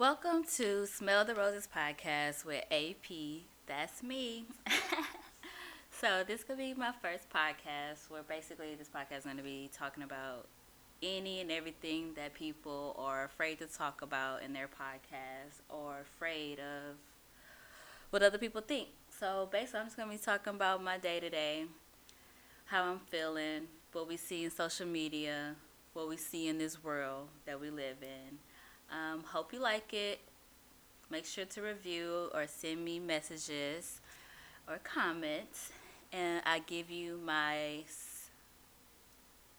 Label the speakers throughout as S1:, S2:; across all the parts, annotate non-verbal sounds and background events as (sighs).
S1: Welcome to Smell the Roses podcast with AP. That's me. (laughs) so, this could be my first podcast where basically this podcast is going to be talking about any and everything that people are afraid to talk about in their podcast or afraid of what other people think. So, basically, I'm just going to be talking about my day to day, how I'm feeling, what we see in social media, what we see in this world that we live in um, hope you like it. Make sure to review or send me messages or comments, and I give you my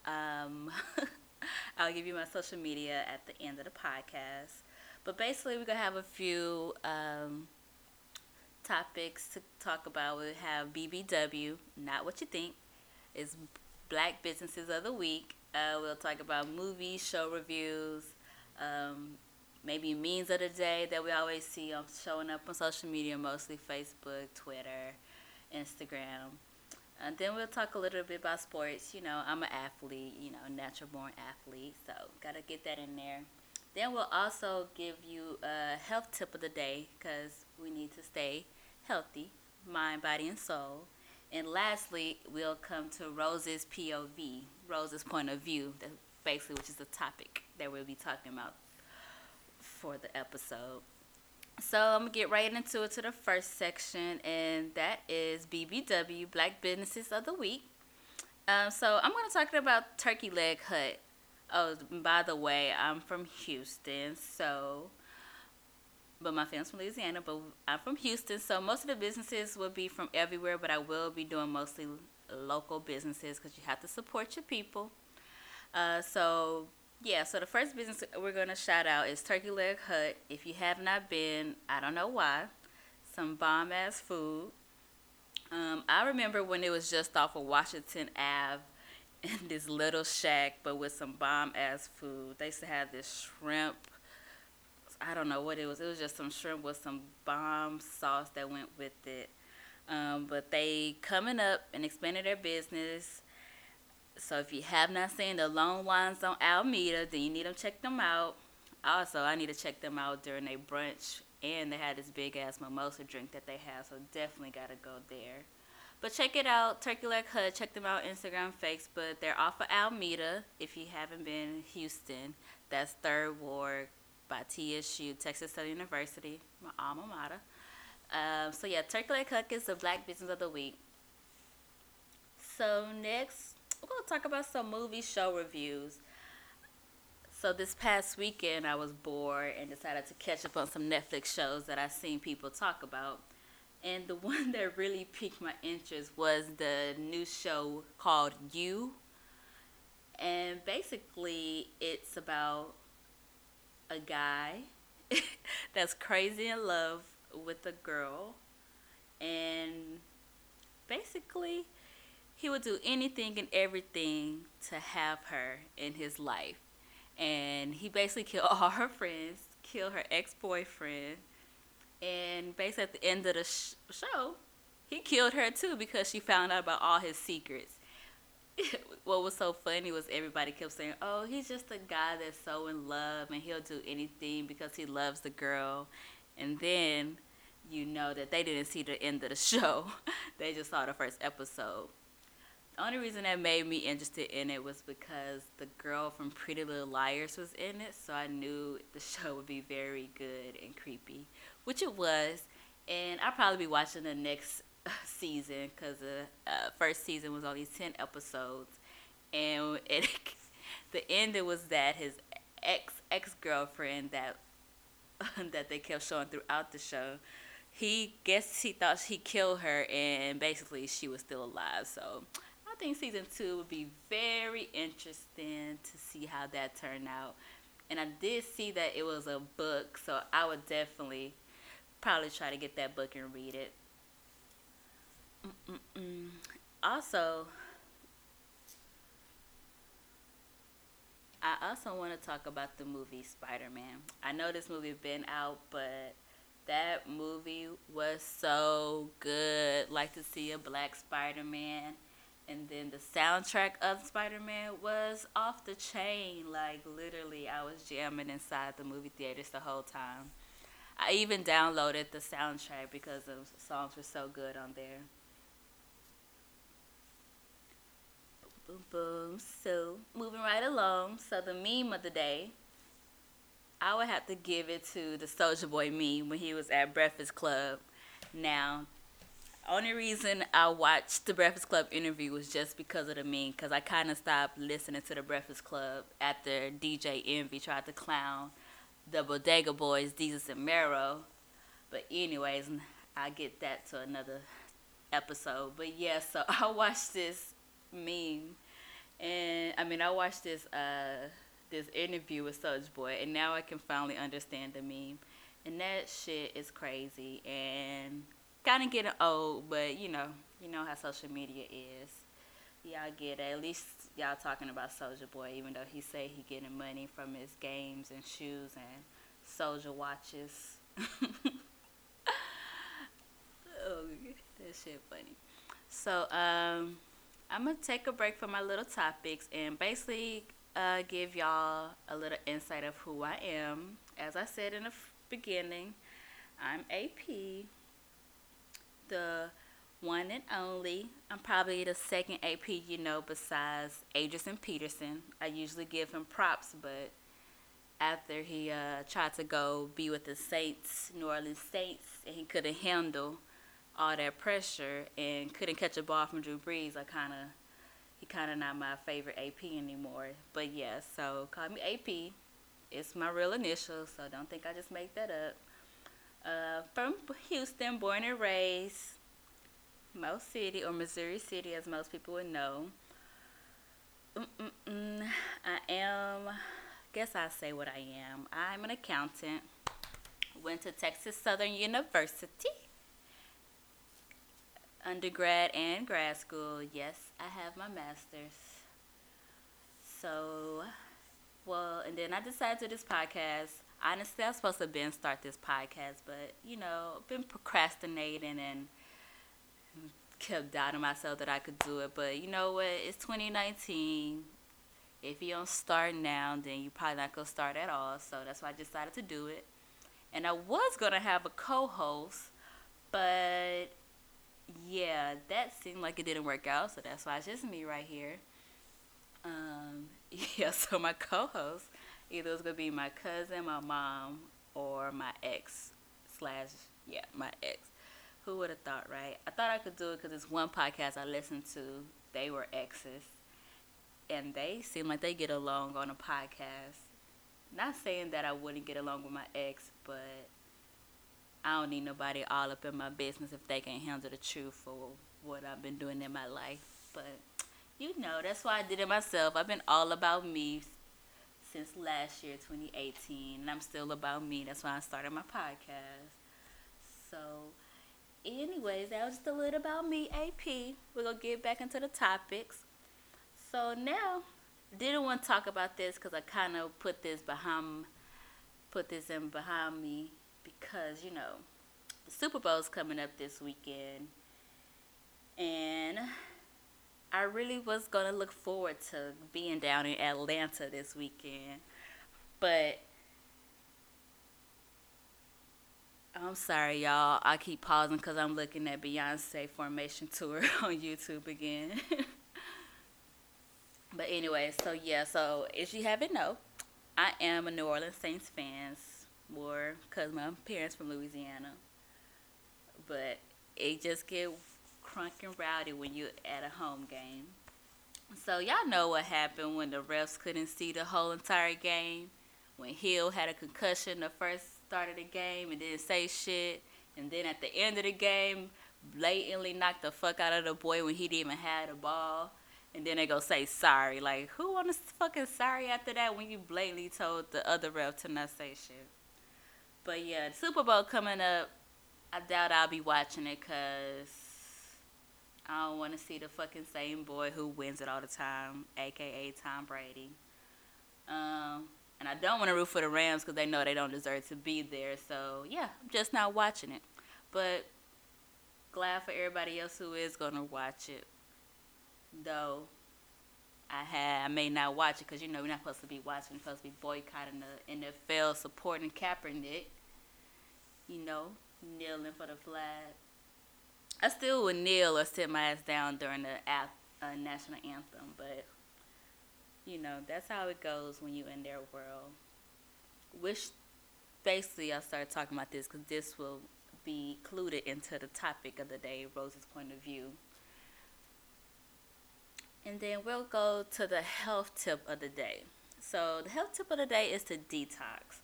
S1: um, (laughs) I'll give you my social media at the end of the podcast. But basically, we're gonna have a few um, topics to talk about. We have BBW, not what you think, is Black Businesses of the Week. Uh, we'll talk about movies, show reviews, um, maybe memes of the day that we always see on showing up on social media, mostly Facebook, Twitter, Instagram. And then we'll talk a little bit about sports. You know, I'm an athlete, you know, natural born athlete, so gotta get that in there. Then we'll also give you a health tip of the day because we need to stay healthy, mind, body, and soul. And lastly, we'll come to Rose's POV, Rose's point of view, basically, which is the topic that we'll be talking about for the episode. So I'm gonna get right into it to the first section, and that is BBW Black Businesses of the Week. Um, so I'm gonna talk about Turkey Leg Hut. Oh, by the way, I'm from Houston, so but my family's from Louisiana, but I'm from Houston, so most of the businesses will be from everywhere, but I will be doing mostly local businesses because you have to support your people. Uh, so yeah, so the first business we're gonna shout out is Turkey Leg Hut. If you have not been, I don't know why. Some bomb ass food. Um, I remember when it was just off of Washington Ave (laughs) in this little shack, but with some bomb ass food. They used to have this shrimp. I don't know what it was. It was just some shrimp with some bomb sauce that went with it. Um, but they coming up and expanding their business. So if you have not seen the long lines on Almeda, then you need to check them out. Also, I need to check them out during a brunch, and they had this big ass mimosa drink that they have, so definitely gotta go there. But check it out, Turkey Leg Hut. Check them out Instagram, Facebook. They're off of Almeda. If you haven't been Houston, that's Third Ward by TSU, Texas Southern University, my alma mater. Um, so yeah, Turkey Leg Hut is the Black Business of the Week. So next we're going to talk about some movie show reviews. So this past weekend, I was bored and decided to catch up on some Netflix shows that I've seen people talk about. And the (laughs) one that really piqued my interest was the new show called You. And basically, it's about a guy (laughs) that's crazy in love with a girl. And basically, he would do anything and everything to have her in his life. And he basically (laughs) killed all her friends, killed her ex boyfriend, and basically at the end of the sh- show, he killed her too because she found out about all his secrets. (laughs) what was so funny was everybody kept saying, "Oh, he's just a guy that's so in love and he'll do anything because he loves the girl." And then you know that they didn't see the end of the (laughs) show. they just saw the first episode. Only reason that made me interested in it was because the girl from Pretty Little Liars was in it, so I knew the (laughs) show would be very good and creepy, which it was. And I'll probably be watching the next (laughs) season because the uh, first season was only 10 episodes. And (laughs) it, the ending was that his ex ex girlfriend that that they kept showing throughout the show he guess he thought he killed her and basically she was still alive so think season two would be very interesting to see how that turned out. And I did see that it was a book, so I would definitely probably try to get that book and read it. Mm-mm-mm. Also, I also want to talk about the movie Spider Man. I know this movie been out, but that movie was so good. Like to see a black Spider Man And then the soundtrack of Spider Man was off the chain. Like, literally, I was jamming inside the movie theaters the whole time. I even downloaded the soundtrack because the songs were so good on there. Boom, boom. So, moving right along. So, the meme of the day, I would have to give it to the Soulja Boy meme when he was at Breakfast Club. Now, only reason I watched the Breakfast Club interview was just because of the meme, because I kind of stopped listening to the Breakfast Club after DJ Envy tried to clown the Bodega Boys, Desus and Mero. But anyways, I get that to another episode. But yeah, so (laughs) I watched this meme, and I mean I watched this uh this interview with Soulja Boy, and now I can finally understand the meme. And that shit is crazy and kind of getting old, but you know, you know how social media is. Y'all get it. At least y'all talking about Soulja Boy, even though he say he getting money from his games and shoes and Soulja watches. (laughs) oh, that shit funny. So, um, I'm gonna take a break from my little topics and basically uh, give y'all a little insight of who I am. As I said in the beginning, I'm AP, the one and only. I'm probably the second AP you know besides Adrian Peterson. I usually give him props, but after he uh, tried to go be with the Saints, New Orleans Saints, and he couldn't handle all that pressure and couldn't catch a ball from Drew Brees, I kind of he kind of not my favorite AP anymore. But yeah, so call me AP. It's my real initials, so don't think I just make that up. Uh, from Houston, born and raised. Mo City or Missouri City, as most people would know. Mm-mm-mm. I am, guess I say what I am. I'm an accountant. Went to Texas Southern University. Undergrad and grad school. Yes, I have my master's. So, well, and then I decided to this podcast. Honestly, I was supposed to been start this podcast, but you know, been procrastinating and kept doubting myself that I could do it. But you know what? It's 2019. If you don't start now, then you probably not gonna start at all. So that's why I decided to do it. And I was gonna have a co-host, but yeah, that seemed like it didn't work out. So that's why it's just me right here. Um, (laughs) yeah. So my co-host either was gonna be my cousin, my mom, or my ex slash yeah my ex. Who would have thought, right? I thought I could do it because it's one podcast I listened to. They were exes, and they seem like they get along on a podcast. Not saying that I wouldn't get along with my ex, but I don't need nobody all up in my business if they can't handle the truth for what I've been doing in my life. But you know, that's why I did it myself. I've been all about me since last year, 2018, and I'm still about me. That's why I started my podcast. So anyways, that was just a little about me, AP. We're gonna get back into the topics. So now, didn't want to talk about this because I kind of put this behind, put this in behind me because you know, the Super Bowl's coming up this weekend, and I really was gonna look forward to being down in Atlanta this weekend, but I'm sorry, y'all. I keep pausing because I'm looking at Beyonce Formation (laughs) Tour on YouTube again. (laughs) but anyway, so yeah, so if you haven't know, I am a New Orleans Saints fan, more because my parents from Louisiana. But it just get crunk and rowdy when you're at a home game. So y'all know what happened when the refs couldn't see the whole entire game. When Hill had a concussion the first start of the game and didn't say shit. And then at the end of the game, blatantly knocked the fuck out of the boy when he didn't even have the ball. And then they go say sorry. Like, who wants fucking sorry after that when you blatantly told the other ref to not say shit? But yeah, the Super Bowl coming up. I doubt I'll be watching it because I don't want to see the fucking same boy who wins it all the time, aka Tom Brady. Um, and I don't want to root for the Rams because they know they don't deserve to be there. So yeah, I'm just not watching it. But glad for everybody else who is gonna watch it. though I had I may not watch it because you know we're not supposed to be watching, we're supposed to be boycotting the NFL, supporting Kaepernick. You know, kneeling for the flag. I still would kneel or sit my ass down during the uh, national anthem, but you know that's how it goes when you're in their world. Wish basically I started talking about this because this will be included into the topic of the day, Rose's point of view. And then we'll go to the health tip of the day. So, the health tip of the day is to detox.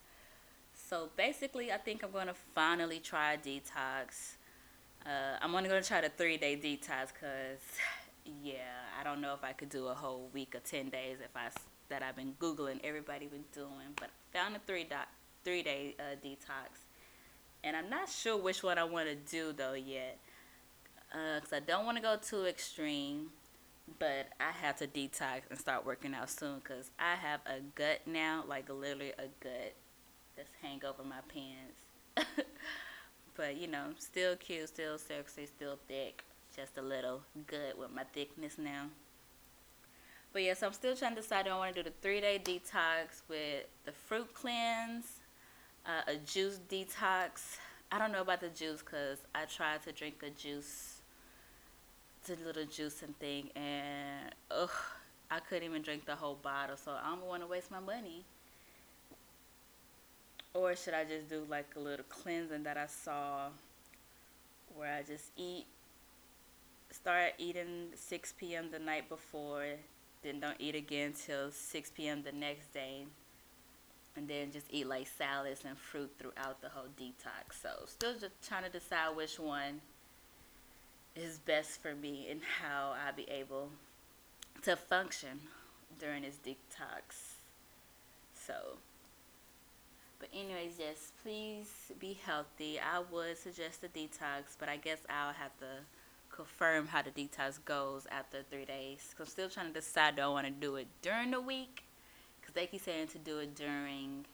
S1: So, basically, I think I'm going to finally try detox. Uh, I'm only to try the three day detox because, yeah, I don't know if I could do a whole week or 10 days if I that I've been Googling, everybody been doing. But I found a three, dot, three day uh, detox. And I'm not sure which one I want to do though yet. Because uh, I don't want to go too extreme but I have to detox and start working out soon because I have a gut now, like literally a gut that's hang over my pants. (laughs) but you know, still cute, still sexy, still thick, just a little good with my thickness now. But yeah, so I'm still trying to decide. I want to do the three day detox with the fruit cleanse, uh, a juice detox? I don't know about the juice because I tried to drink a juice the little juicing thing, and ugh, I couldn't even drink the whole bottle. So I don't want to waste my money. Or should I just do like a little cleansing that I saw, where I just eat, start eating 6 p.m. the night before, then don't eat again till 6 p.m. the next day, and then just eat like salads and fruit throughout the whole detox. So still just trying to decide which one is best for me and how I'll be able to function during this detox. So, but anyways, yes, please be healthy. I would suggest a detox, but I guess I'll have to confirm how the detox goes after three days. Cause I'm still trying to decide do I want to do it during the week, cause they keep saying to do it during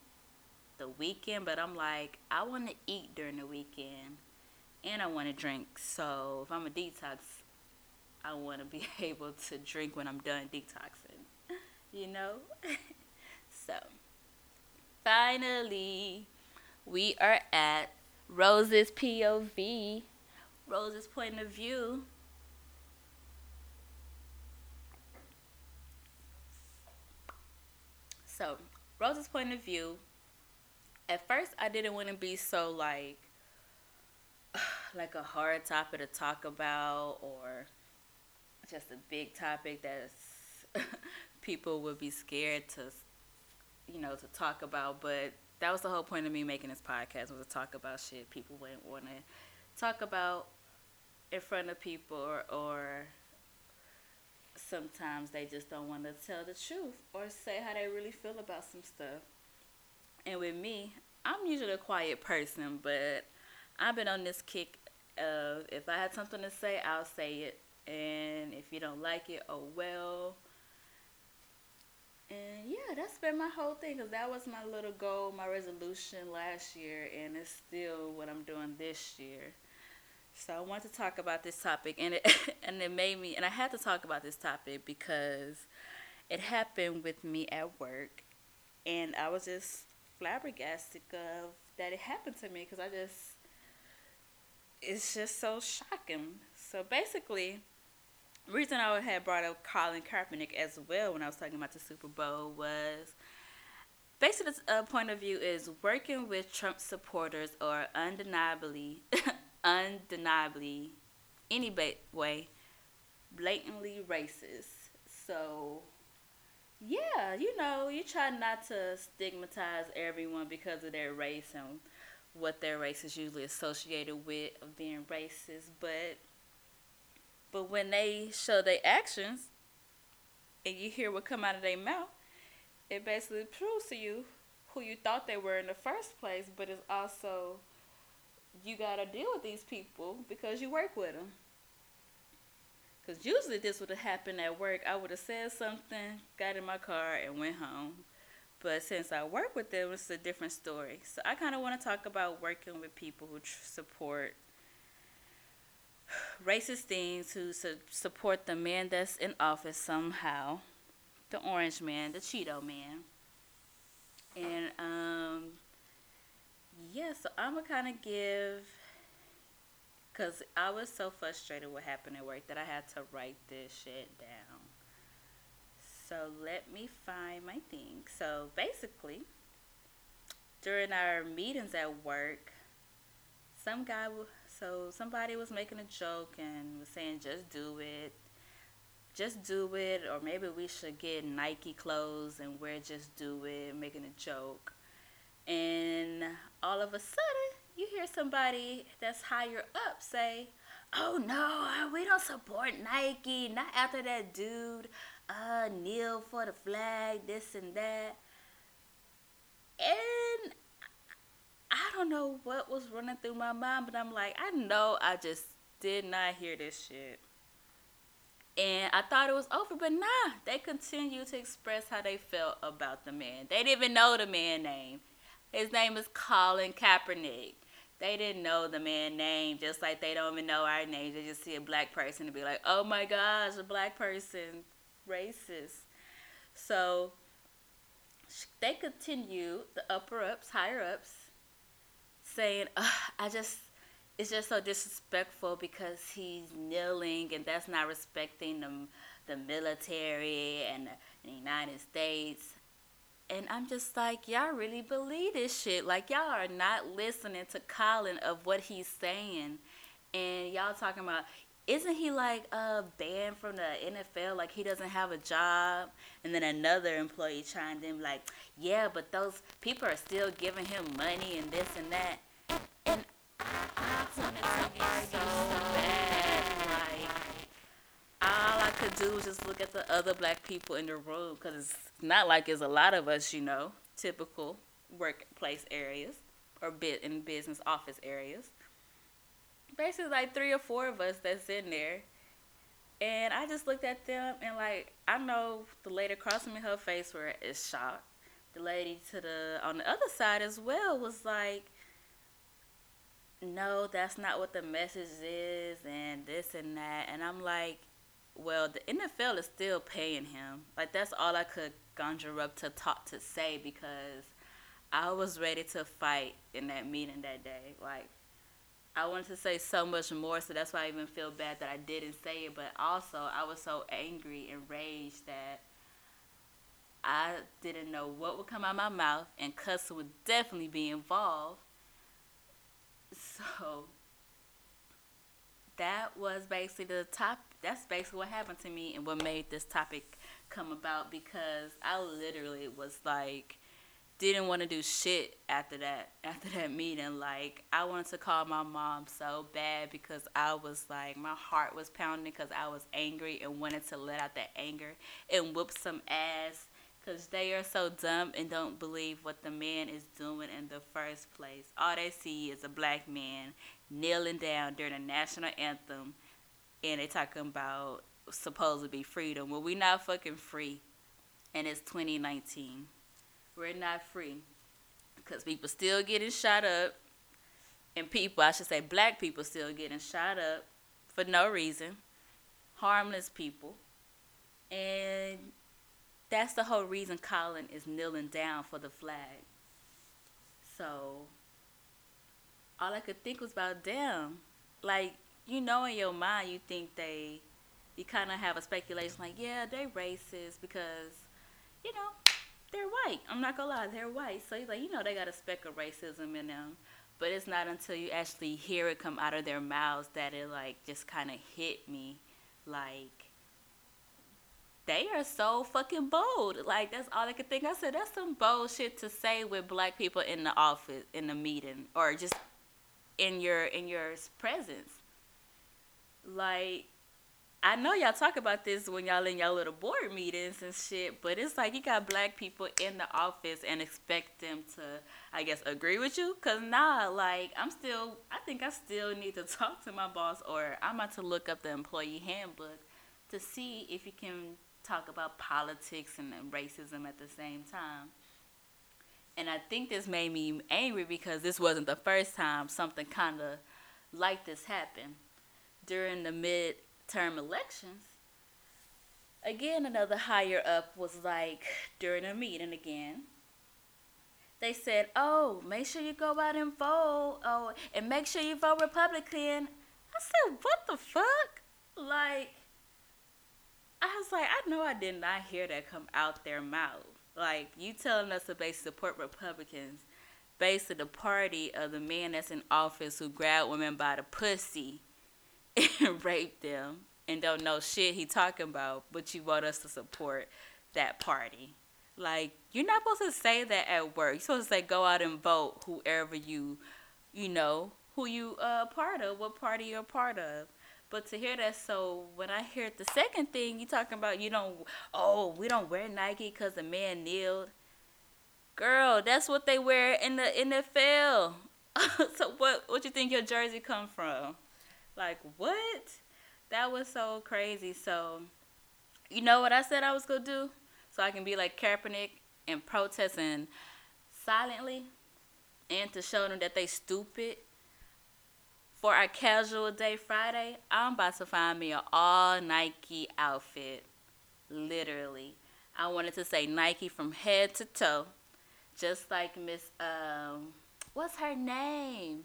S1: the weekend, but I'm like, I want to eat during the weekend and I want to drink. So if I'm a detox, I want to be (laughs) able to drink when I'm done detoxing. You know? (laughs) so finally, we are at Rose's POV, Rose's point of view. So, Rose's point of view. At first, I didn't want to be so like (sighs) like a hard topic to talk about or just a big topic that's (laughs) people would be scared to you know to talk about but that was the whole point of me making this podcast was to talk about shit people wouldn't want to talk about in front of people or, or sometimes they just don't want to tell the truth or say how they really feel about some stuff and with me i'm usually a quiet person but I've been on this kick of if I had something to say, I'll say it. And if you don't like it, oh well. And yeah, that's been my whole thing because that was my little goal, my resolution last year, and it's still what I'm doing this year. So I want to talk about this topic, and it (laughs) and it made me, and I had to talk about this topic because it happened with me at work, and I was just flabbergasted of that it happened to me because I just it's just so shocking. So basically, reason I had brought up Colin Kaepernick as well when I was talking about the Super Bowl was basically the uh, point of view is working with Trump supporters are undeniably, (laughs) undeniably, any ba- way, blatantly racist. So, yeah, you know, you try not to stigmatize everyone because of their race and what their race is usually associated with of being racist, but but when they show their actions and you hear what come out of their mouth, it basically proves to you who you thought they were in the first place, but it's also you gotta deal with these people because you work with them. Because usually this would have happened at work. I would have said something, got in my car, and went home. But since I work with them, it's a different story. So I kind of want to talk about working with people who tr- support racist things to su- support the man that's in office somehow, the orange man, the Cheeto man. And um, yeah, so I'm gonna kind of give, cause I was so frustrated what happened at work that I had to write this shit down. So let me find my thing. So basically, during our meetings at work, some guy, so somebody was making a joke and was saying, just do it. Just do it, or maybe we should get Nike clothes and wear just do it, making a joke. And all of a sudden, you hear somebody that's higher up say, Oh no, we don't support Nike. Not after that dude uh, kneel for the flag, this and that. And I don't know what was running through my mind, but I'm like, I know I just did not hear this shit. And I thought it was over, but nah, they continued to express how they felt about the man. They didn't even know the man name. His name is Colin Kaepernick. They didn't know the man name, just like they don't even know our names. They just see a black person and be like, oh my gosh, a black person, racist. So they continue, the upper ups, higher ups, saying, I just, it's just so disrespectful because he's kneeling and that's not respecting the, the military and the United States. And I'm just like, y'all really believe this shit. Like, y'all are not listening to Colin of what he's saying. And y'all talking about, isn't he like uh, banned from the NFL? Like, he doesn't have a job. And then another employee chimed in, like, yeah, but those people are still giving him money and this and that. And I wanted to so bad. Like, all I could do was just look at the other black people in the room because it's not like it's a lot of us, you know, typical workplace areas or bit in business office areas. Basically, like three or four of us that's in there. And I just looked at them and like I know the lady across from me, her face were is shocked. The lady to the on the other side as well was like, "No, that's not what the message is," and this and that. And I'm like, well, the NFL is still paying him. Like that's all I could conjure up to talk to say because I was ready to fight in that meeting that day. Like I wanted to say so much more, so that's why I even feel bad that I didn't say it. But also, I was so angry and raged that I didn't know what would come out of my mouth, and cussing would definitely be involved. So that was basically the top that's basically what happened to me and what made this topic come about because I literally was like didn't want to do shit after that (laughs) after that meeting like I wanted to call my mom so bad because I was like my heart was pounding because I was angry and wanted to let out that anger and whoop some ass because they are so dumb and don't believe what the man is doing in the first place. All they see is a black man kneeling down during the national anthem and they talking about supposed to be freedom. Well, we not fucking free, and it's 2019. We're not free. Because people still getting shot up, and people, I should say, black people still getting shot up for no reason, harmless people, and that's the whole reason Colin is kneeling down for the flag. So all I could think was about them. Like you know in your mind you think they you kind of have a speculation like yeah they racist because you know white i'm not gonna lie they're white so you're like you know they got a speck of racism in them but it's not until you actually hear it come out of their mouths that it like just kind of hit me like they are so fucking bold. Like that's all I could think. I said that's some bullshit to say with black people in the office in the meeting or just in your in your presence. Like, I know y'all talk about this when y'all in y'all little board meetings and shit, but it's like you got black people in the office and expect them to, I guess, agree with you. Cause nah, like I'm still, I think I still need to (laughs) talk to my boss, or I'm about to look up the employee handbook to see if you can talk about politics and racism at the same time. And I think this made me angry because this wasn't the first time something kind of like this happened. during the midterm elections, again, another higher up was like during a meeting again. They said, "Oh, make sure you go out and vote. Oh, and make sure you vote Republican." I said, "What the fuck?" Like, I was like, I know I did not hear that come out their mouth. Like, you telling us to basically support Republicans based on the party of the man that's in office who grabbed women by the pussy (laughs) and raped them and don't know shit he talking about, but you want us to support that party. Like, you're not supposed to say that at work. You're supposed to say go out and vote whoever you, you know, who you uh part of, what party you're part of. But to hear that, so when I hear the second thing, you talking about you don't, oh, we don't wear Nike because the man kneeled. Girl, that's what they wear in the NFL. (laughs) so what? What you think your jersey come from? Like what? That was so crazy. So, you know what I said I was gonna do? So I can be like Kaepernick and protesting silently, and to show them that they stupid. For our casual day Friday, I'm about to find me an all Nike outfit. Literally. I wanted to say Nike from head to toe. Just like Miss um what's her name?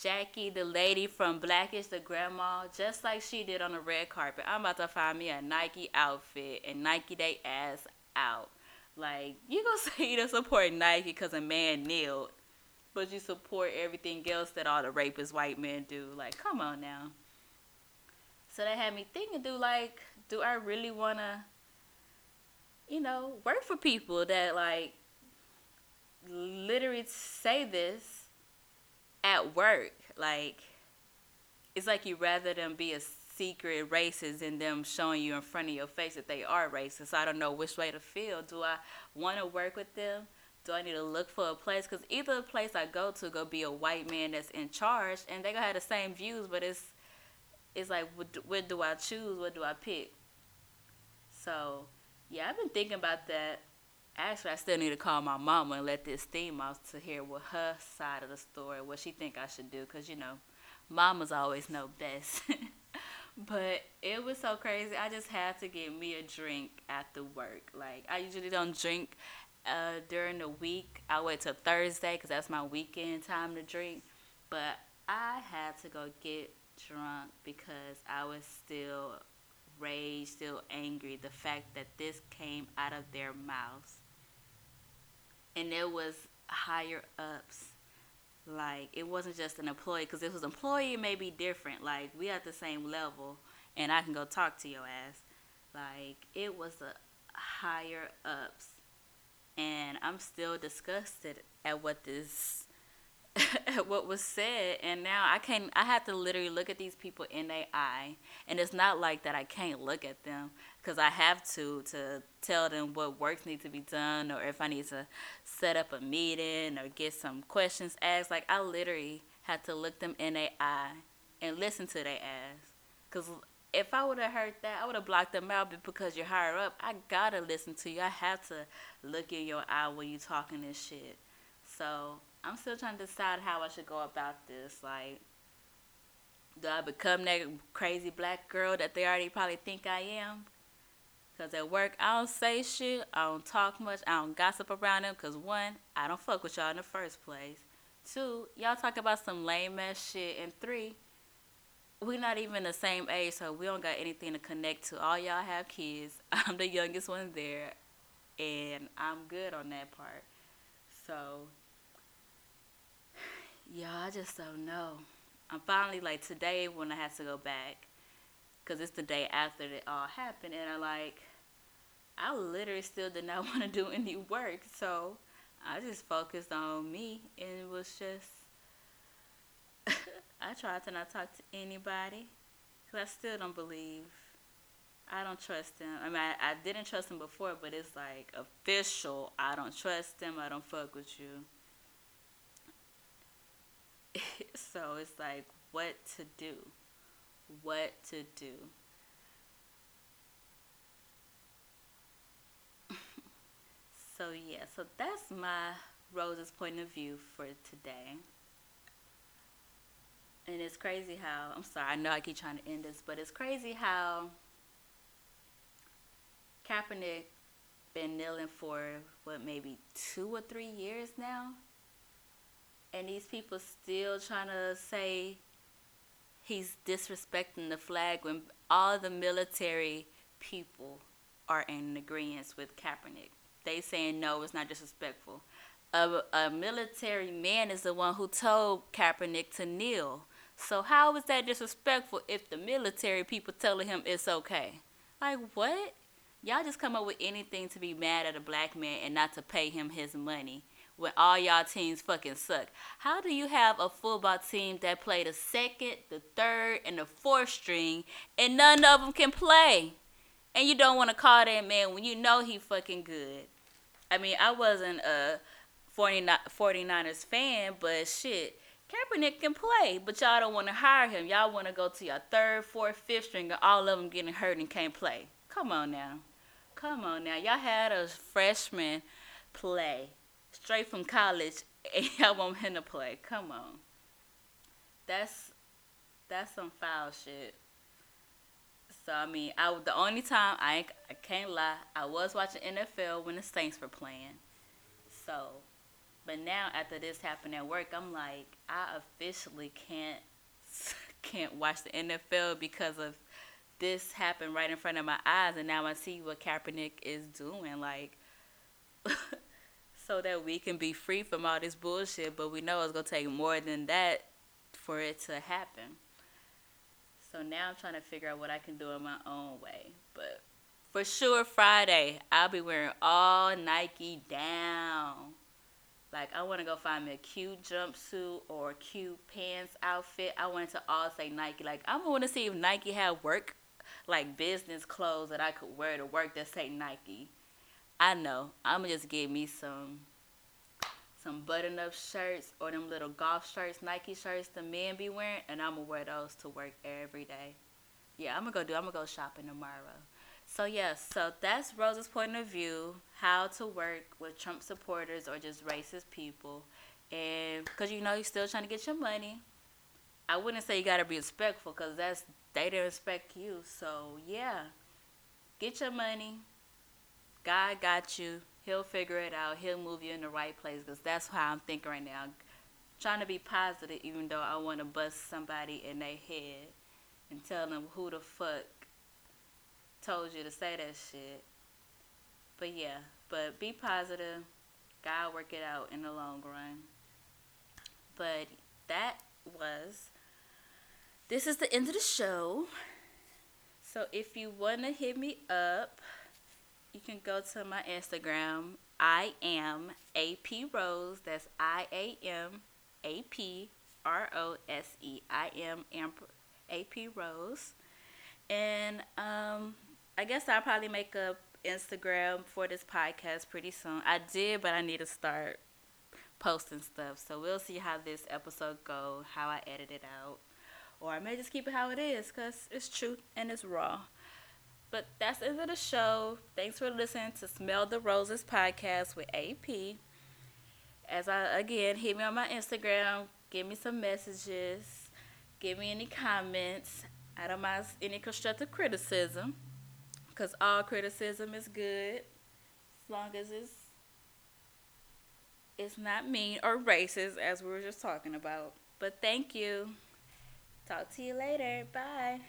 S1: Jackie, the lady from Blackish, the grandma, just like she did on the red carpet. I'm about to find me a Nike outfit and Nike they ass out. Like, you gonna (laughs) say you don't support Nike because a man kneeled but you support everything else that all the rapist white men do. Like, come on now. So that had me thinking, do like, do I really wanna, you know, work for people that like literally say this at work? Like, it's like you rather them be a secret racist than them showing you in front of your face that they are racist. I don't know which way to feel. Do I want to work with them? do I need to look for a place? Because either place I go to go be a white man that's in charge, and they gonna have the same views, but it's it's like what, what do I choose? What do I pick? So yeah, I've been thinking about that. Actually, I still need to call my mama and let this theme out to hear what her side of the story, what she think I should do, cause you know, mamas always know best. (laughs) but it was so crazy. I just had to get me a drink after work. Like I usually don't drink uh, during the week. I wait till Thursday because that's my weekend time to drink. But I had to go get drunk because I was still rage, still angry. The fact that this came out of their mouths. And there was higher ups. Like, it wasn't just an employee, because if it was employee, it may be different. Like, we at the same level, and I can go talk to your ass. Like, it was the higher ups and I'm still disgusted at what this (laughs) at what was said and now I can't I have to literally look at these people in their eye and it's not like that I can't look at them because I have to to tell them what works need to be done or if I need to set up a meeting or get some questions asked like I literally had to look them in their eye and listen to their ass because if I would have heard that, I would have blocked them out. But because you're higher up, I gotta listen to you. I have to look in your eye when you talking this shit. So I'm still trying to decide how I should go about this. Like, do I become that crazy black girl that they already probably think I am? Cause at work I don't say shit, I don't talk much, I don't gossip around them. Cause one, I don't fuck with y'all in the first place. Two, y'all talk about some lame ass shit. And three, we're not even the same age, so we don't got anything to connect to. All y'all have kids. (laughs) I'm the youngest one there, and I'm good on that part. So, (sighs) yeah, I just don't know. I'm finally like today when I had to go back, cause it's the day after it all happened, and I like, I literally still did not (laughs) want to do any work, so I just focused on me, and it was just (laughs) I tried to not talk to anybody because I still don't believe. I don't trust them. I mean, I, I didn't trust them before, but it's like official. I don't trust them. I don't fuck with you. (laughs) so it's like what to do. What to do. (laughs) so yeah, so that's my Rose's point of view for today. And it's crazy how I'm sorry. I know I keep trying to end this, but it's crazy how Kaepernick been kneeling for what maybe two or three years now, and these people still trying to say he's disrespecting the flag when all the military people are in agreement with Kaepernick. They saying no, it's not disrespectful. A, a military man is the one who told Kaepernick to kneel. So how is that disrespectful if the military people telling him it's okay? Like what? Y'all just come up with anything to be mad at a black man and not to pay him his money when all y'all teams fucking suck. How do you have a football team that play the second, the third, and the fourth string and none of them can play? And you don't want to call that man when you know he fucking good. I mean, I wasn't a 49ers fan, but shit, Kaepernick can play, but y'all don't want to hire him. Y'all want to go to your third, fourth, fifth string, and all of them getting hurt and can't play. Come on now. Come on now. Y'all had a freshman play straight from college (laughs) and y'all want him to play. Come on. That's that's some foul shit. So I mean, I the only time I I can't lie, I was watching NFL when the Saints were playing. So, but now after this happened at work, I'm like, I officially can't (laughs) can't watch the NFL because of this happened right in front of my eyes, and now I see what Kaepernick is doing. Like, (laughs) so that we can be free from all this bullshit. But we know it's gonna take more than that for it to happen. So now I'm trying to figure out what I can do in my own way. But for sure, Friday I'll be wearing all Nike down. Like I want to go find me a cute jumpsuit or a cute pants outfit. I want to all say Nike. Like I want to see if Nike have work, like business clothes that I could wear to work that say Nike. I know. I'm gonna just get me some some button up shirts or them little golf shirts, Nike shirts the men be wearing, and I'm gonna wear those to work every day. Yeah, I'm gonna go do. I'm gonna go shopping tomorrow. So yeah, so that's Rose's point of view, how to work with Trump supporters or just racist people, and because you know you're still trying to get your money. I wouldn't say you gotta be respectful, cause that's they didn't respect you. So yeah, get your money, God got you. He'll figure it out. He'll move you in the right place because that's how I'm thinking right now. Trying to be positive, even though I want to bust somebody in their head and tell them who the fuck told you to say that shit. But yeah, but be positive. God work it out in the long run. But that was. This is the end of the show. So if you want to hit me up, you can go to my Instagram. I am AP Rose. That's I A M A P R O S E. I am AP Rose. And um, I guess I'll probably make a Instagram for this podcast pretty soon. I did, but I need to start posting stuff. So we'll see how this episode go, how I edit it out. Or I may just keep it how it is because it's truth and it's raw. But that's the end of the show. Thanks for listening to Smell the Roses podcast with AP. As I again hit me on my Instagram, give me some messages, give me any comments. I don't mind any constructive criticism, because all criticism is good, as long as it's it's not mean or racist, as we were just talking about. But thank you. Talk to you later. Bye.